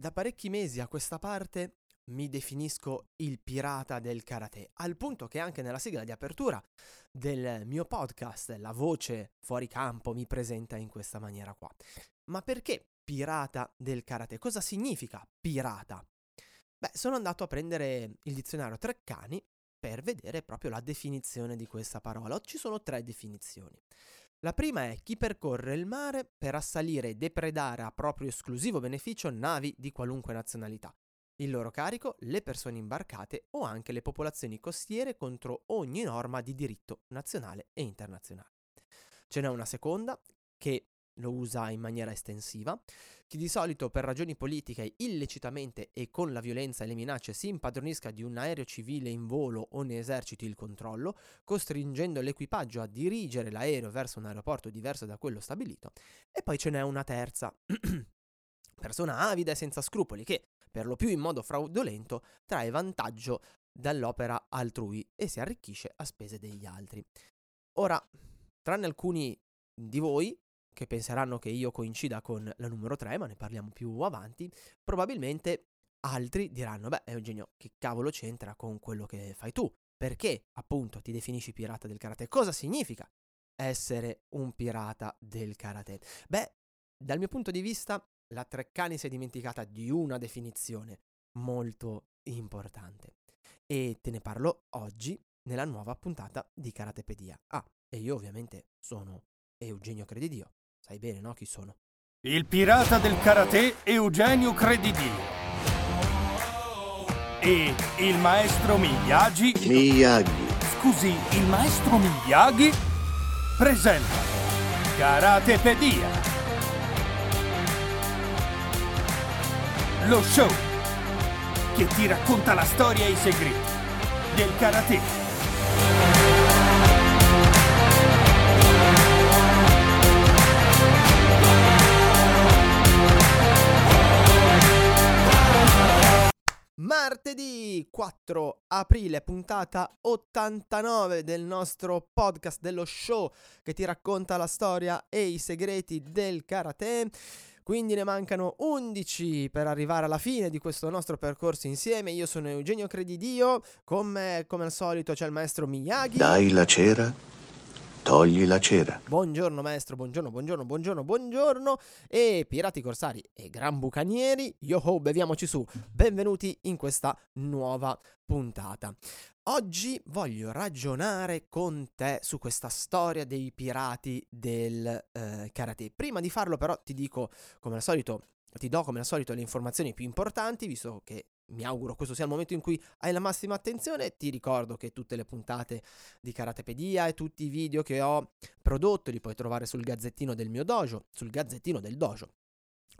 da parecchi mesi a questa parte mi definisco il pirata del karate, al punto che anche nella sigla di apertura del mio podcast la voce fuori campo mi presenta in questa maniera qua. Ma perché pirata del karate? Cosa significa pirata? Beh, sono andato a prendere il dizionario Treccani per vedere proprio la definizione di questa parola. Ci sono tre definizioni. La prima è chi percorre il mare per assalire e depredare a proprio esclusivo beneficio navi di qualunque nazionalità. Il loro carico, le persone imbarcate o anche le popolazioni costiere contro ogni norma di diritto nazionale e internazionale. Ce n'è una seconda che lo usa in maniera estensiva, chi di solito per ragioni politiche illecitamente e con la violenza e le minacce si impadronisca di un aereo civile in volo o ne eserciti il controllo, costringendo l'equipaggio a dirigere l'aereo verso un aeroporto diverso da quello stabilito. E poi ce n'è una terza. Persona avida e senza scrupoli che, per lo più in modo fraudolento, trae vantaggio dall'opera altrui e si arricchisce a spese degli altri. Ora, tranne alcuni di voi che penseranno che io coincida con la numero 3, ma ne parliamo più avanti, probabilmente altri diranno, beh Eugenio, che cavolo c'entra con quello che fai tu? Perché appunto ti definisci pirata del karate? Cosa significa essere un pirata del karate? Beh, dal mio punto di vista, la Treccani si è dimenticata di una definizione molto importante. E te ne parlo oggi nella nuova puntata di Karatepedia. Ah, e io ovviamente sono Eugenio Credidio. Sai bene, no, chi sono? Il pirata del karate Eugenio Credidio. E il maestro Miyagi. Miyagi. Scusi, il maestro Miyagi presenta Karatepedia. Lo show che ti racconta la storia e i segreti del karate. Martedì 4 aprile, puntata 89 del nostro podcast dello show che ti racconta la storia e i segreti del karate. Quindi ne mancano 11 per arrivare alla fine di questo nostro percorso insieme. Io sono Eugenio Credidio, con me come al solito c'è il maestro Miyagi. Dai la cera, togli la cera. Buongiorno maestro, buongiorno, buongiorno, buongiorno, buongiorno e pirati corsari e gran bucanieri, yo ho, beviamoci su, benvenuti in questa nuova puntata. Oggi voglio ragionare con te su questa storia dei pirati del eh, karate. Prima di farlo però ti dico come al solito ti do come al solito le informazioni più importanti, visto che mi auguro questo sia il momento in cui hai la massima attenzione. Ti ricordo che tutte le puntate di Karatepedia e tutti i video che ho prodotto li puoi trovare sul gazzettino del mio dojo, sul gazzettino del dojo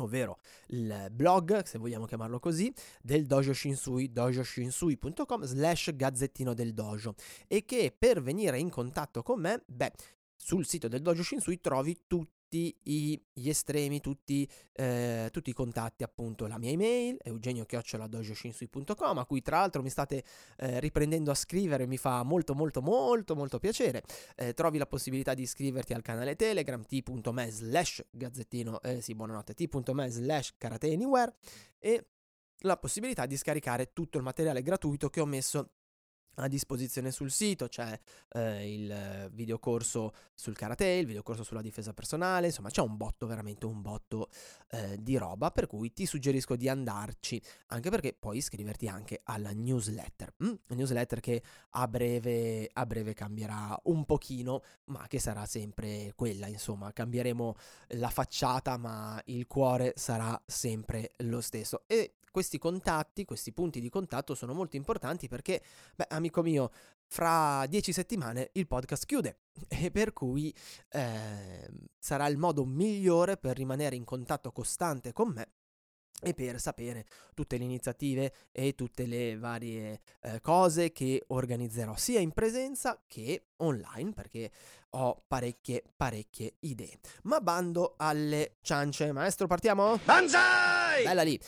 ovvero il blog, se vogliamo chiamarlo così, del Dojo Shinsui, dojoshinsui.com slash gazzettino del dojo e che per venire in contatto con me, beh, sul sito del Dojo Shinsui trovi tutti gli estremi, tutti, eh, tutti, i contatti, appunto la mia email, eugenio-dojoshinsui.com, a cui tra l'altro mi state eh, riprendendo a scrivere, mi fa molto molto molto molto piacere. Eh, trovi la possibilità di iscriverti al canale Telegram t.me slash gazzettino, eh, sì buonanotte, t.me slash karate anywhere e la possibilità di scaricare tutto il materiale gratuito che ho messo a disposizione sul sito, c'è eh, il videocorso sul karate, il videocorso sulla difesa personale, insomma c'è un botto, veramente un botto eh, di roba, per cui ti suggerisco di andarci, anche perché puoi iscriverti anche alla newsletter, mm? newsletter che a breve, a breve cambierà un pochino, ma che sarà sempre quella, insomma, cambieremo la facciata, ma il cuore sarà sempre lo stesso. E questi contatti, questi punti di contatto sono molto importanti perché, beh, amico mio, fra dieci settimane il podcast chiude e per cui eh, sarà il modo migliore per rimanere in contatto costante con me e per sapere tutte le iniziative e tutte le varie eh, cose che organizzerò sia in presenza che online perché ho parecchie parecchie idee. Ma bando alle ciance. Maestro, partiamo? Banzai! Bella lì.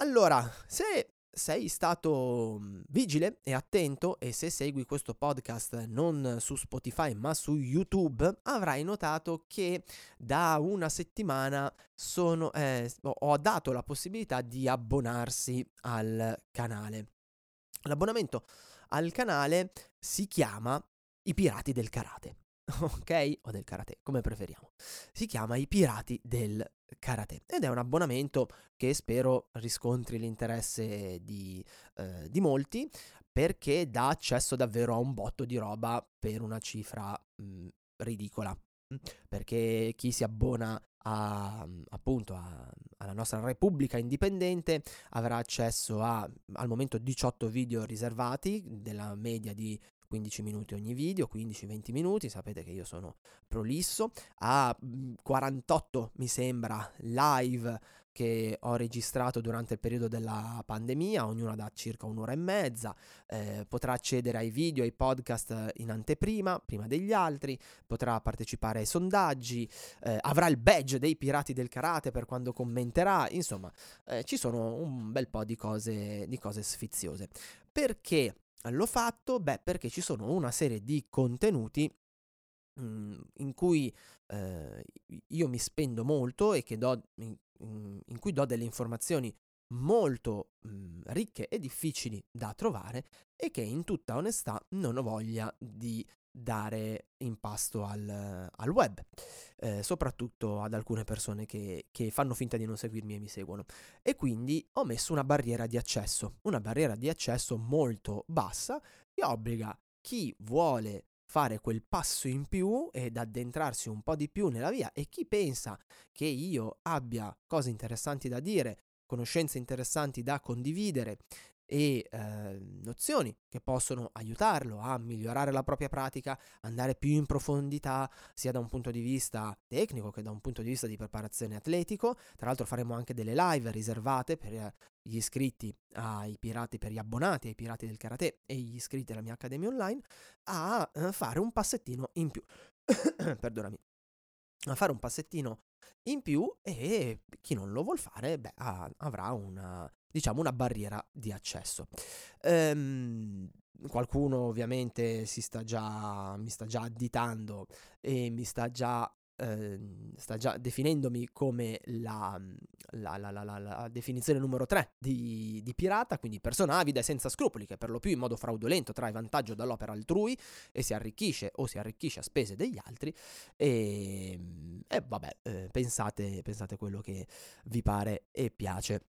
Allora, se sei stato mm, vigile e attento e se segui questo podcast non su Spotify ma su YouTube avrai notato che da una settimana sono, eh, ho dato la possibilità di abbonarsi al canale. L'abbonamento al canale si chiama I Pirati del Karate. Ok? O del karate, come preferiamo. Si chiama I Pirati del Karate ed è un abbonamento che spero riscontri l'interesse di, eh, di molti perché dà accesso davvero a un botto di roba per una cifra mh, ridicola. Perché chi si abbona a, appunto a, alla nostra Repubblica Indipendente avrà accesso a al momento 18 video riservati della media di 15 minuti ogni video, 15-20 minuti, sapete che io sono prolisso, a 48 mi sembra live che ho registrato durante il periodo della pandemia, ognuna da circa un'ora e mezza, eh, potrà accedere ai video, ai podcast in anteprima, prima degli altri, potrà partecipare ai sondaggi, eh, avrà il badge dei pirati del karate per quando commenterà, insomma eh, ci sono un bel po' di cose, di cose sfiziose. Perché L'ho fatto? Beh, perché ci sono una serie di contenuti mh, mhmm, in cui eh, io mi spendo molto e do, in, in, cui do delle informazioni molto mh, mhmm, ricche e difficili da trovare e che in tutta onestà non ho voglia di dare in pasto al, al web, eh, soprattutto ad alcune persone che, che, fanno finta di non seguirmi e mi seguono. E quindi ho messo una barriera di accesso, una barriera di accesso molto bassa che obbliga chi vuole fare quel passo in più ed addentrarsi un po' di più nella via e chi pensa che io abbia cose interessanti da dire, conoscenze interessanti da condividere e eh, nozioni che possono aiutarlo a migliorare la propria pratica, andare più in profondità sia da un punto di vista tecnico che da un punto di vista di preparazione atletico. Tra l'altro faremo anche delle live riservate per gli iscritti ai pirati, per gli abbonati ai pirati del karate e gli iscritti alla mia accademia online a eh, fare un passettino in più. Perdonami. A fare un passettino in più e chi non lo vuol fare beh, avrà una, diciamo, una barriera di accesso. Ehm, qualcuno ovviamente sta già, mi sta già additando e mi sta già ehm, sta già definendomi come la, la, la, la definizione numero 3 di, di, pirata, quindi persona avida e senza scrupoli che per lo più in modo fraudolento trae vantaggio dall'opera altrui e si arricchisce o si arricchisce a spese degli altri e, e vabbè, eh, pensate, pensate quello che vi pare e piace.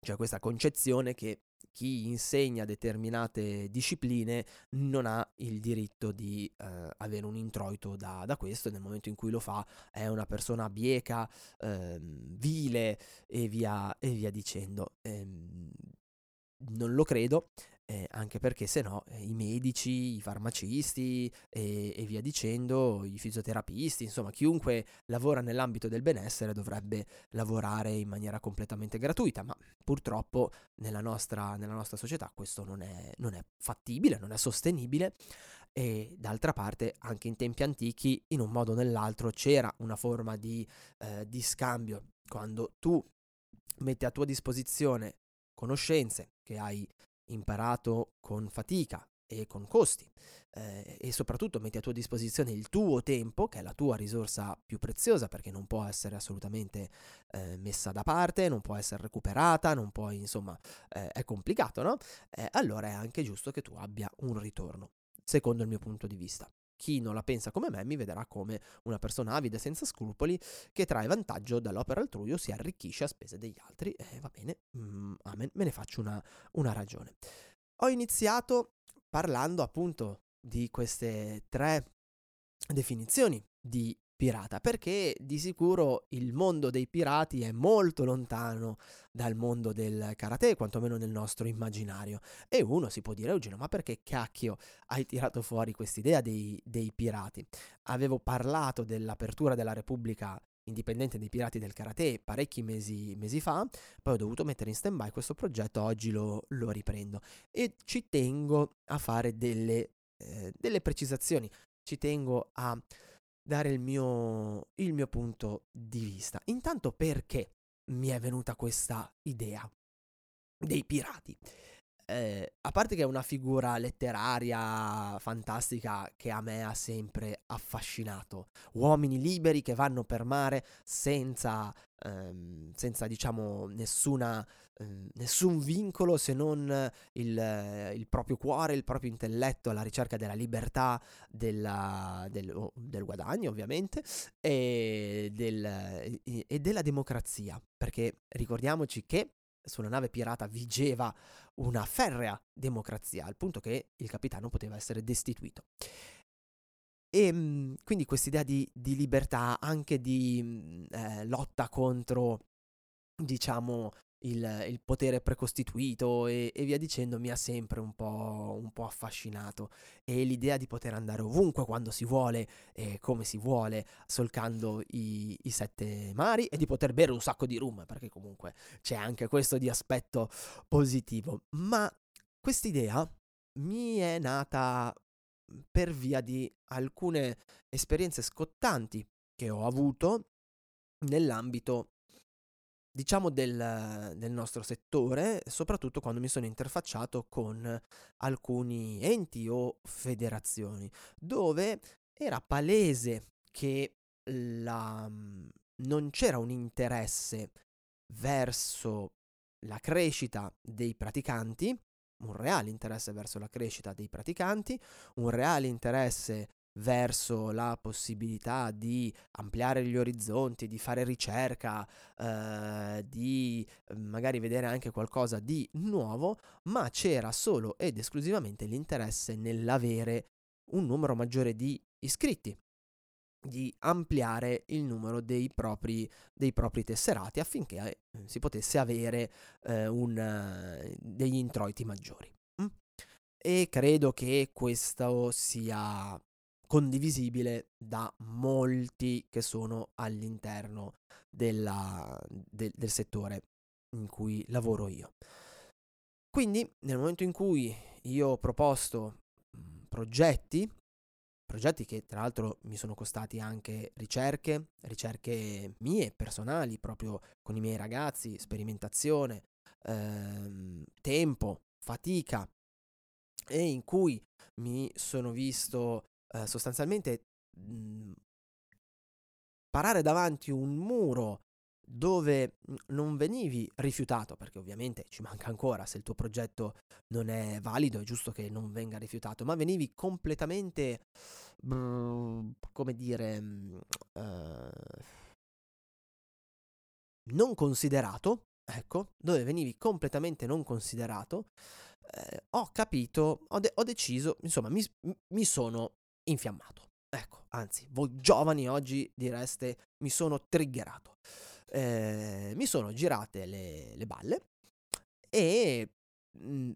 C'è questa concezione che chi insegna determinate discipline non ha il diritto di eh, avere un introito da, da, questo e nel momento in cui lo fa è una persona bieca, eh, vile e via, e via dicendo. Ehm, non lo credo, eh, anche perché se no eh, i medici, i farmacisti e, e, via dicendo, i fisioterapisti, insomma chiunque lavora nell'ambito del benessere dovrebbe lavorare in maniera completamente gratuita, ma purtroppo nella nostra, nella nostra società questo non è, non è fattibile, non è sostenibile. E d'altra parte anche in tempi antichi in un modo o nell'altro c'era una forma di, eh, di scambio. Quando tu metti a tua disposizione conoscenze che hai imparato con fatica e con costi eh, e soprattutto metti a tua disposizione il tuo tempo, che è la tua risorsa più preziosa perché non può essere assolutamente eh, messa da parte, non può essere recuperata, non può, insomma, eh, è complicato, no? Eh, allora è anche giusto che tu abbia un ritorno, secondo il mio punto di vista. Chi non la pensa come me mi vedrà come una persona avida e senza scrupoli che trae vantaggio dall'opera altrui o si arricchisce a spese degli altri. E va bene, mm, amen, me ne faccio una, una ragione. Ho iniziato parlando appunto di queste tre definizioni di pirata, perché di sicuro il mondo dei pirati è molto lontano dal mondo del karate, quantomeno nel nostro immaginario. E uno si può dire, Eugenio, ma perché cacchio hai tirato fuori quest'idea dei, dei pirati? Avevo parlato dell'apertura della Repubblica indipendente dei pirati del karate parecchi mesi, mesi, fa, poi ho dovuto mettere in stand by questo progetto, oggi lo, lo riprendo e ci tengo a fare delle, eh, delle precisazioni, ci tengo a dare il mio, il mio punto di vista. Intanto perché mi è venuta questa idea? dei pirati. Eh, a parte che è una figura letteraria fantastica che a me ha sempre affascinato. Uomini liberi che vanno per mare senza, ehm, senza diciamo, nessuna, ehm, nessun vincolo se non il, il, proprio cuore, il proprio intelletto alla ricerca della libertà, della, del, oh, del, guadagno ovviamente, e, del, e della democrazia. Perché ricordiamoci che sulla nave pirata vigeva una ferrea democrazia, al punto che il capitano poteva essere destituito. E ehm, quindi quest'idea di, di libertà, anche di mm, eh, lotta contro, diciamo, il, il, potere precostituito e, e, via dicendo mi ha sempre un po', un po', affascinato. E l'idea di poter andare ovunque quando si vuole e come si vuole solcando i, i sette mari e di poter bere un sacco di rum perché comunque c'è anche questo di aspetto positivo. Ma quest'idea mi è nata per via di alcune esperienze scottanti che ho avuto nell'ambito diciamo del, del, nostro settore, soprattutto quando mi sono interfacciato con alcuni enti o federazioni, dove era palese che la, non c'era un interesse verso la crescita dei praticanti, un reale interesse verso la crescita dei praticanti, un reale interesse verso la possibilità di ampliare gli orizzonti, di fare ricerca, eh, di mm, magari vedere anche qualcosa di nuovo, ma c'era solo ed esclusivamente l'interesse nell'avere un numero maggiore di iscritti di ampliare il numero dei propri, dei propri tesserati affinché eh, si potesse avere eh, un, uh, degli introiti maggiori. Mm? E credo che questo sia condivisibile da molti che sono all'interno della, de, del settore in cui lavoro io. Quindi nel momento in cui io ho proposto mh, progetti, progetti che tra l'altro mi sono costati anche ricerche, ricerche mie, personali, proprio con i miei ragazzi, sperimentazione, ehm, tempo, fatica, e in cui mi sono visto eh, sostanzialmente mh, mhmm, parare davanti un muro dove mhmm, non venivi rifiutato, perché ovviamente ci manca ancora, se il tuo progetto non è valido è giusto che non venga rifiutato, ma venivi completamente, come dire, uh, non considerato, ecco, dove venivi completamente non considerato, eh, ho capito, ho, de- ho, deciso, insomma, mi, mi sono infiammato. Ecco, anzi, voi giovani oggi direste mi sono triggerato. Eh, mi sono girate le, le balle e mh, mm,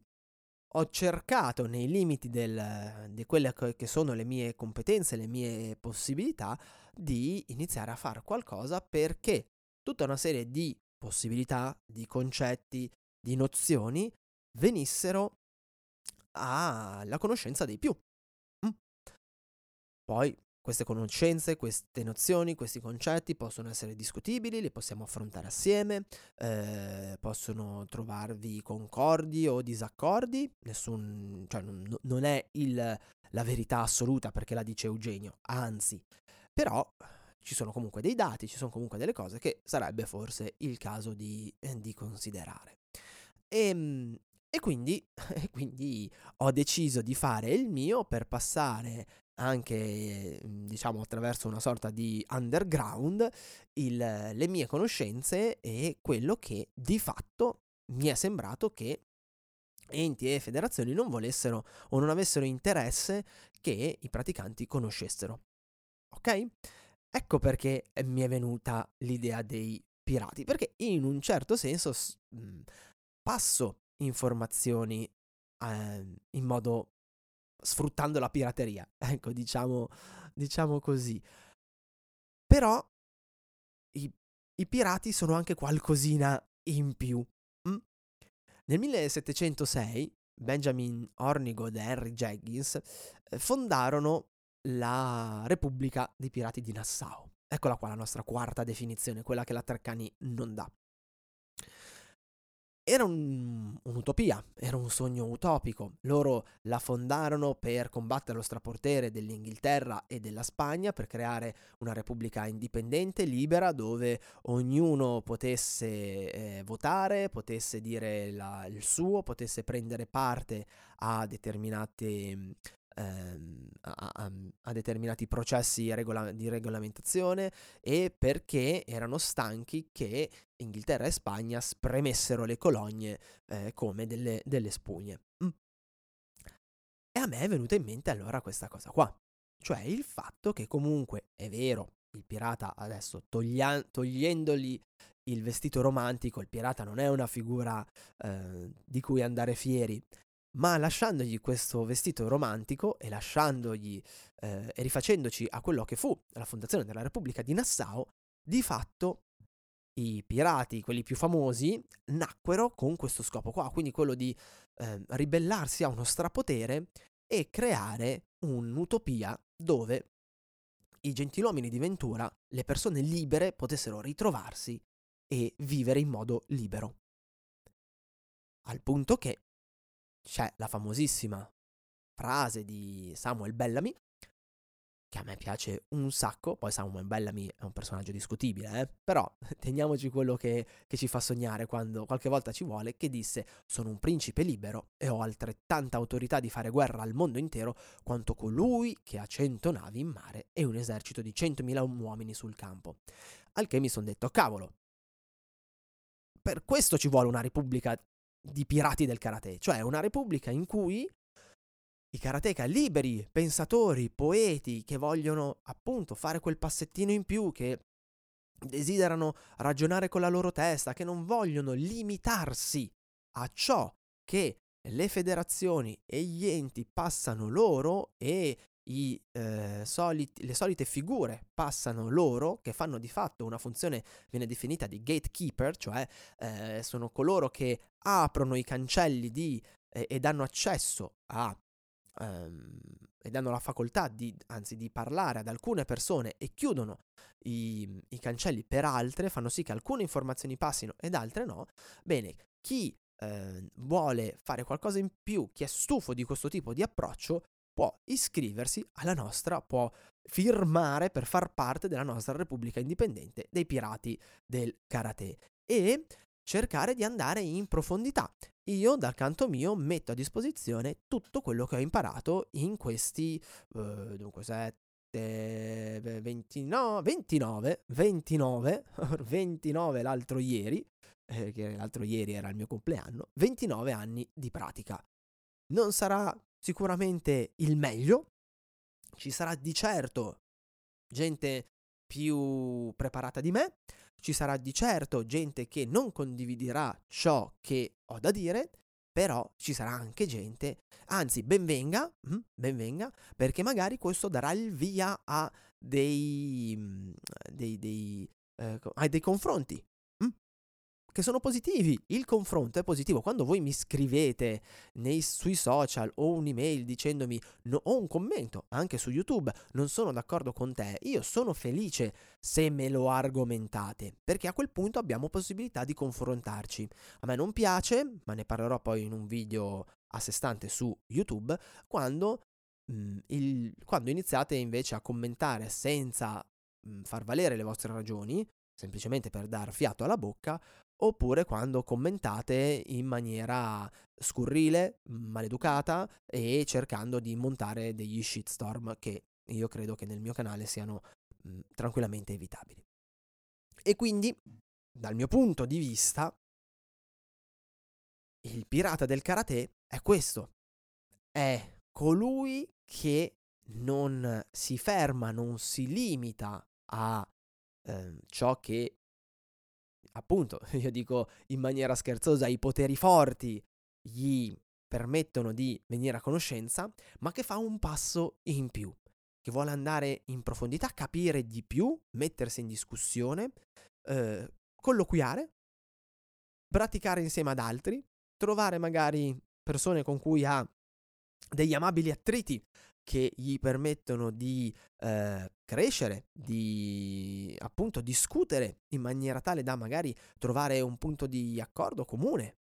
ho cercato nei limiti del, di quelle che sono le mie competenze, le mie possibilità, di iniziare a fare qualcosa perché tutta una serie di possibilità, di concetti, di nozioni venissero alla conoscenza dei più. Poi queste conoscenze, queste nozioni, questi concetti possono essere discutibili, li possiamo affrontare assieme, eh, possono trovarvi concordi o disaccordi, nessun, cioè non, non è il, la verità assoluta perché la dice Eugenio, anzi, però ci sono comunque dei dati, ci sono comunque delle cose che sarebbe forse il caso di, eh, di considerare. E, ehm, e quindi, e quindi ho deciso di fare il mio per passare anche mhmm, diciamo attraverso una sorta di underground il, le mie conoscenze e quello che di fatto mi è sembrato che enti e federazioni non volessero o non avessero interesse che i praticanti conoscessero. Ok? Ecco perché mi è venuta l'idea dei pirati, perché in un certo senso mhmm, passo informazioni eh, in modo sfruttando la pirateria, ecco, diciamo, diciamo così. Però i, i, pirati sono anche qualcosina in più. Mm? Nel 1706 Benjamin Hornigold e Henry Jenkins eh, fondarono la Repubblica dei Pirati di Nassau. Eccola qua la nostra quarta definizione, quella che la Treccani non dà. Era un, un'utopia, era un sogno utopico. Loro la fondarono per combattere lo straportere dell'Inghilterra e della Spagna, per creare una repubblica indipendente, libera, dove ognuno potesse eh, votare, potesse dire la, il suo, potesse prendere parte a determinate ehm, a, a, a, determinati processi regola- di regolamentazione e perché erano stanchi che Inghilterra e Spagna spremessero le colonie eh, come delle, delle spugne. Mm. E a me è venuta in mente allora questa cosa qua, cioè il fatto che comunque è vero, il pirata adesso toglia- togliendogli il vestito romantico, il pirata non è una figura eh, di cui andare fieri, ma lasciandogli questo vestito romantico e lasciandogli eh, e rifacendoci a quello che fu la fondazione della Repubblica di Nassau, di fatto i pirati, quelli più famosi, nacquero con questo scopo qua, quindi quello di eh, ribellarsi a uno strapotere e creare un'utopia dove i gentiluomini di Ventura, le persone libere, potessero ritrovarsi e vivere in modo libero. Al punto che c'è la famosissima frase di Samuel Bellamy, che a me piace un sacco, poi Samuel Bellamy è un personaggio discutibile, eh? però teniamoci quello che, che, ci fa sognare quando qualche volta ci vuole, che disse sono un principe libero e ho altrettanta autorità di fare guerra al mondo intero quanto colui che ha cento navi in mare e un esercito di centomila uomini sul campo. Al che mi sono detto, cavolo, per questo ci vuole una repubblica di pirati del karate, cioè una repubblica in cui i karateka liberi, pensatori, poeti che vogliono appunto fare quel passettino in più, che desiderano ragionare con la loro testa, che non vogliono limitarsi a ciò che le federazioni e gli enti passano loro e i, eh, soliti, le solite figure passano loro, che fanno di fatto una funzione, viene definita di gatekeeper, cioè eh, sono coloro che aprono i cancelli di, eh, e danno accesso a Um, e danno la facoltà di, anzi, di parlare ad alcune persone e chiudono i, i, cancelli per altre, fanno sì che alcune informazioni passino ed altre no, bene, chi eh, vuole fare qualcosa in più, chi è stufo di questo tipo di approccio, può iscriversi alla nostra, può firmare per far parte della nostra Repubblica Indipendente dei Pirati del Karate e cercare di andare in profondità. Io dal canto mio metto a disposizione tutto quello che ho imparato in questi uh, dunque 7 29 29 29 29 l'altro ieri eh, che l'altro ieri era il mio compleanno 29 anni di pratica. Non sarà sicuramente il meglio. Ci sarà di certo gente più preparata di me, ci sarà di certo gente che non condividerà ciò che ho da dire, però ci sarà anche gente, anzi benvenga, mm, benvenga, perché magari questo darà il via a dei, mm, dei, dei, eh, a dei confronti, che sono positivi. Il confronto è positivo. Quando voi mi scrivete nei, sui social o un'email dicendomi no, o un commento anche su YouTube, non sono d'accordo con te, io sono felice se me lo argomentate, perché a quel punto abbiamo possibilità di confrontarci. A me non piace, ma ne parlerò poi in un video a sé stante su YouTube, quando, mh, mm, il, quando iniziate invece a commentare senza mh, mm, far valere le vostre ragioni, semplicemente per dar fiato alla bocca, oppure quando commentate in maniera scurrile, maleducata e cercando di montare degli shitstorm che io credo che nel mio canale siano mh, tranquillamente evitabili. E quindi, dal mio punto di vista, il pirata del karate è questo. È colui che non si ferma, non si limita a eh, ciò che appunto, io dico in maniera scherzosa, i poteri forti gli permettono di venire a conoscenza, ma che fa un passo in più, che vuole andare in profondità, capire di più, mettersi in discussione, eh, colloquiare, praticare insieme ad altri, trovare magari persone con cui ha degli amabili attriti che gli permettono di eh, crescere, di appunto discutere in maniera tale da magari trovare un punto di accordo comune.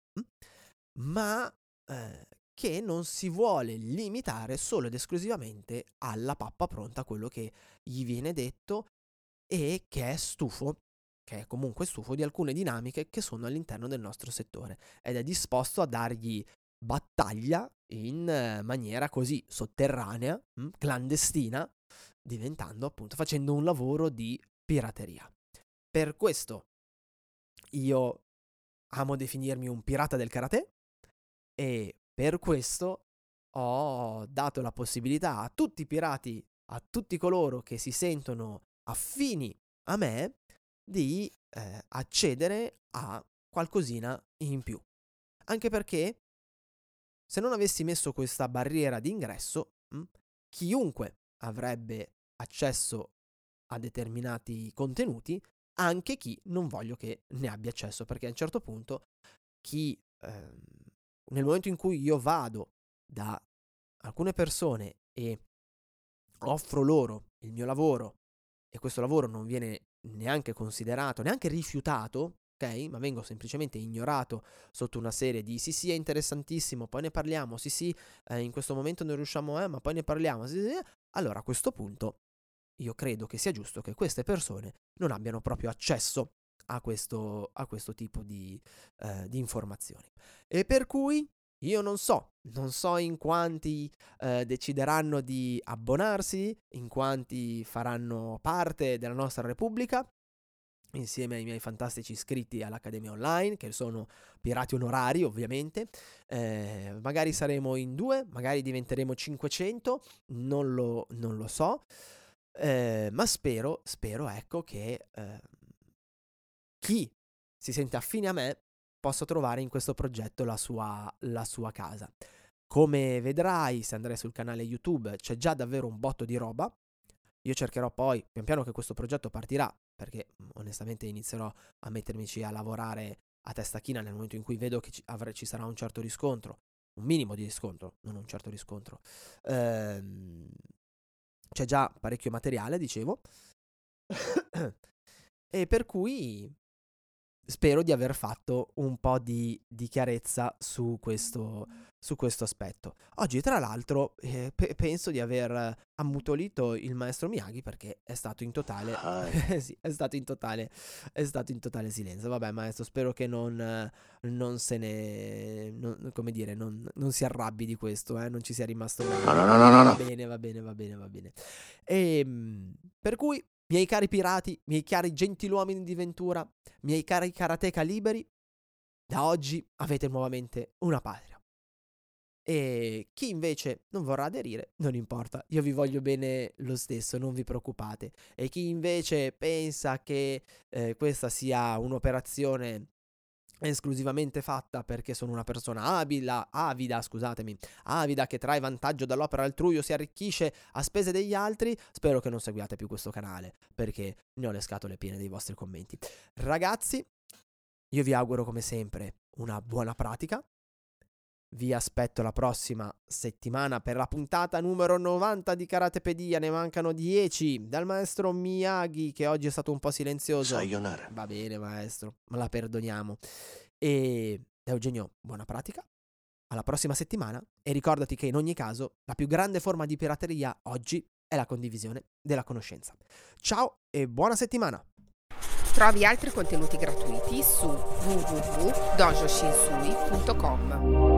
ma eh, che non si vuole limitare solo ed esclusivamente alla pappa pronta, quello che gli viene detto e che è stufo, che è comunque stufo di alcune dinamiche che sono all'interno del nostro settore ed è disposto a dargli battaglia in eh, maniera così sotterranea, mh, clandestina, diventando appunto facendo un lavoro di pirateria. Per questo io amo definirmi un pirata del karate e per questo ho dato la possibilità a tutti i pirati, a tutti coloro che si sentono affini a me, di eh, accedere a qualcosina in più. Anche perché se non avessi messo questa barriera d'ingresso, mh, chiunque avrebbe accesso a determinati contenuti, anche chi non voglio che ne abbia accesso, perché a un certo punto chi ehm, nel momento in cui io vado da alcune persone e offro loro il mio lavoro e questo lavoro non viene neanche considerato, neanche rifiutato, ok? Ma vengo semplicemente ignorato sotto una serie di sì sì è interessantissimo, poi ne parliamo, sì sì eh, in questo momento non riusciamo, eh, ma poi ne parliamo, sì, sì, allora a questo punto io credo che sia giusto che queste persone non abbiano proprio accesso a questo, a questo tipo di, eh, di informazioni. E per cui io non so, non so in quanti eh, decideranno di abbonarsi, in quanti faranno parte della nostra Repubblica, insieme ai miei fantastici iscritti all'Accademia Online, che sono pirati onorari ovviamente. Eh, magari saremo in due, magari diventeremo 500, non lo, non lo so, eh, ma spero, spero ecco che eh, chi si sente affine a me possa trovare in questo progetto la sua, la sua casa. Come vedrai, se andrai sul canale YouTube, c'è già davvero un botto di roba. Io cercherò poi, pian piano che questo progetto partirà, perché onestamente inizierò a mettermici a lavorare a testa china nel momento in cui vedo che ci, avre, ci sarà un certo riscontro, un minimo di riscontro, non un certo riscontro. Ehm, c'è già parecchio materiale, dicevo. e per cui spero di aver fatto un po' di, di chiarezza su questo, su questo, aspetto. Oggi, tra l'altro, eh, pe- penso di aver ammutolito il maestro Miyagi perché è stato in totale. sì, è stato in totale. È stato in totale silenzio. Vabbè, maestro, spero che non, non se ne. Non, come dire, non, non, si arrabbi di questo, eh, non ci sia rimasto male. No, no, no, no, no. Va bene, va bene, va bene, va bene. E, ehm, per cui Miei cari pirati, miei cari gentiluomini di Ventura, miei cari karateka liberi, da oggi avete nuovamente una patria. E chi invece non vorrà aderire, non importa, io vi voglio bene lo stesso, non vi preoccupate. E chi invece pensa che eh, questa sia un'operazione esclusivamente fatta perché sono una persona abila, avida, scusatemi, avida che trae vantaggio dall'opera altrui o si arricchisce a spese degli altri, spero che non seguiate più questo canale perché ne ho le scatole piene dei vostri commenti. Ragazzi, io vi auguro come sempre una buona pratica. Vi aspetto la prossima settimana per la puntata numero 90 di Karatepedia. Ne mancano 10 dal maestro Miyagi che oggi è stato un po' silenzioso. Sayonara. Va bene, maestro, ma la perdoniamo. E da Eugenio, buona pratica. Alla prossima settimana e ricordati che in ogni caso la più grande forma di pirateria oggi è la condivisione della conoscenza. Ciao e buona settimana! Trovi altri contenuti gratuiti su www.dojoshinsui.com.